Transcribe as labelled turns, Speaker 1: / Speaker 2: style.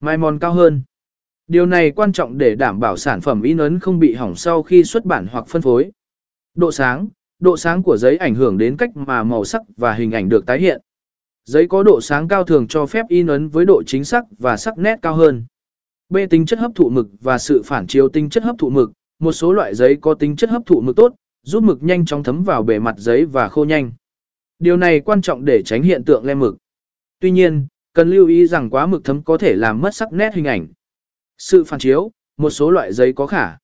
Speaker 1: Mai mòn cao hơn. Điều này quan trọng để đảm bảo sản phẩm in ấn không bị hỏng sau khi xuất bản hoặc phân phối. Độ sáng, độ sáng của giấy ảnh hưởng đến cách mà màu sắc và hình ảnh được tái hiện. Giấy có độ sáng cao thường cho phép in ấn với độ chính xác và sắc nét cao hơn. B. Tính chất hấp thụ mực và sự phản chiếu tính chất hấp thụ mực. Một số loại giấy có tính chất hấp thụ mực tốt, giúp mực nhanh chóng thấm vào bề mặt giấy và khô nhanh. Điều này quan trọng để tránh hiện tượng lem mực. Tuy nhiên, cần lưu ý rằng quá mực thấm có thể làm mất sắc nét hình ảnh. Sự phản chiếu, một số loại giấy có khả